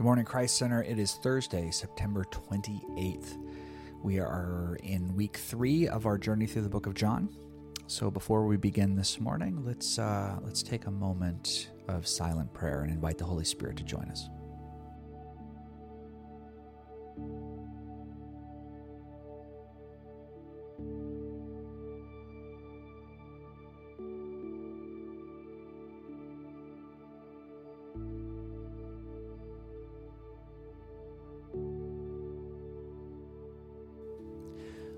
Good morning, Christ Center. It is Thursday, September 28th. We are in week three of our journey through the book of John. So before we begin this morning, let's uh, let's take a moment of silent prayer and invite the Holy Spirit to join us.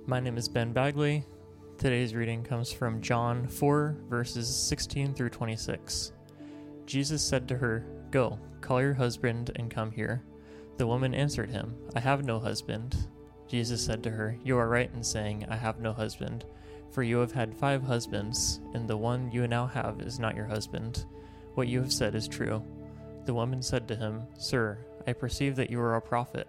My name is Ben Bagley. Today's reading comes from John 4, verses 16 through 26. Jesus said to her, Go, call your husband and come here. The woman answered him, I have no husband. Jesus said to her, You are right in saying, I have no husband, for you have had five husbands, and the one you now have is not your husband. What you have said is true. The woman said to him, Sir, I perceive that you are a prophet.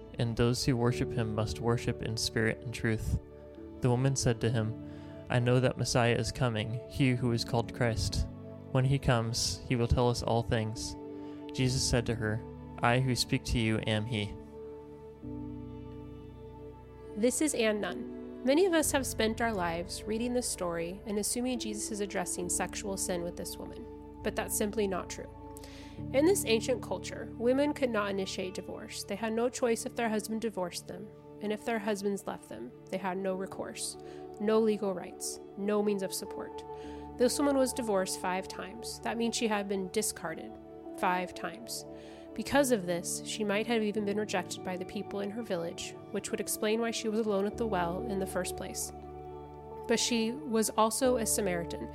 and those who worship him must worship in spirit and truth. The woman said to him, I know that Messiah is coming, he who is called Christ. When he comes, he will tell us all things. Jesus said to her, I who speak to you am he. This is Ann Nunn. Many of us have spent our lives reading this story and assuming Jesus is addressing sexual sin with this woman, but that's simply not true. In this ancient culture, women could not initiate divorce. They had no choice if their husband divorced them, and if their husbands left them, they had no recourse, no legal rights, no means of support. This woman was divorced five times. That means she had been discarded five times. Because of this, she might have even been rejected by the people in her village, which would explain why she was alone at the well in the first place. But she was also a Samaritan,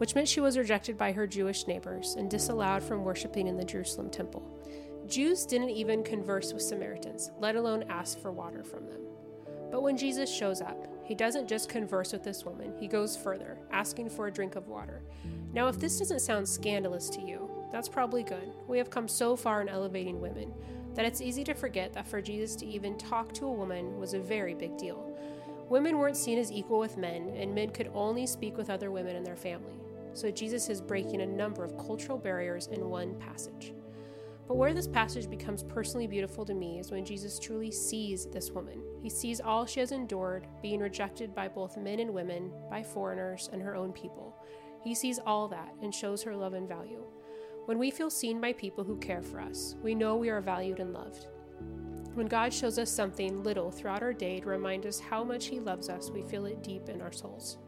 which meant she was rejected by her Jewish neighbors and disallowed from worshiping in the Jerusalem temple. Jews didn't even converse with Samaritans, let alone ask for water from them. But when Jesus shows up, he doesn't just converse with this woman, he goes further, asking for a drink of water. Now, if this doesn't sound scandalous to you, that's probably good. We have come so far in elevating women that it's easy to forget that for Jesus to even talk to a woman was a very big deal. Women weren't seen as equal with men, and men could only speak with other women in their family so Jesus is breaking a number of cultural barriers in one passage. But where this passage becomes personally beautiful to me is when Jesus truly sees this woman. He sees all she has endured, being rejected by both men and women, by foreigners, and her own people. He sees all that and shows her love and value. When we feel seen by people who care for us, we know we are valued and loved. When God shows us something little throughout our day to remind us how much He loves us, we feel it deep in our souls.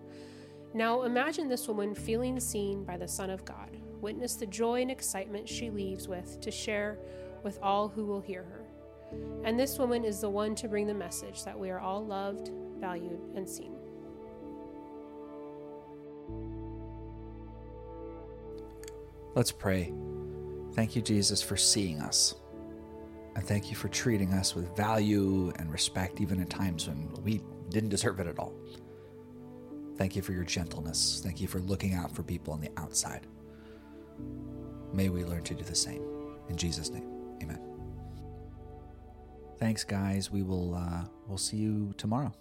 Now imagine this woman feeling seen by the Son of God. Witness the joy and excitement she leaves with to share with all who will hear her. And this woman is the one to bring the message that we are all loved, valued, and seen. Let's pray. Thank you, Jesus, for seeing us. And thank you for treating us with value and respect, even at times when we didn't deserve it at all. Thank you for your gentleness. Thank you for looking out for people on the outside. May we learn to do the same. In Jesus' name, amen. Thanks, guys. We will uh, we'll see you tomorrow.